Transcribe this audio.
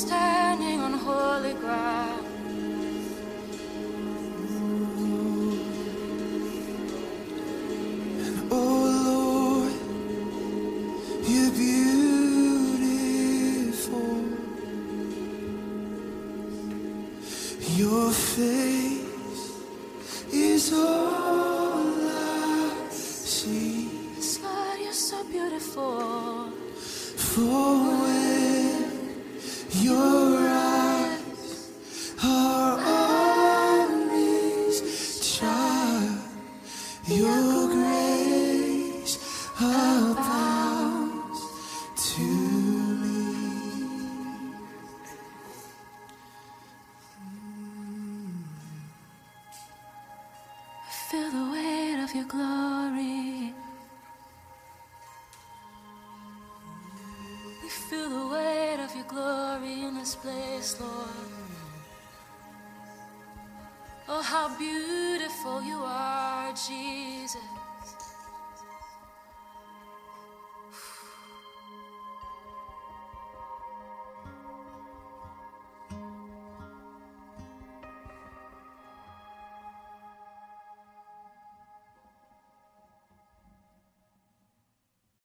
standing on holy ground. Oh Lord, you're beautiful. Your face is all I see. Lord, you're so beautiful. For feel the weight of your glory in this place, Lord. Oh, how beautiful you are, Jesus.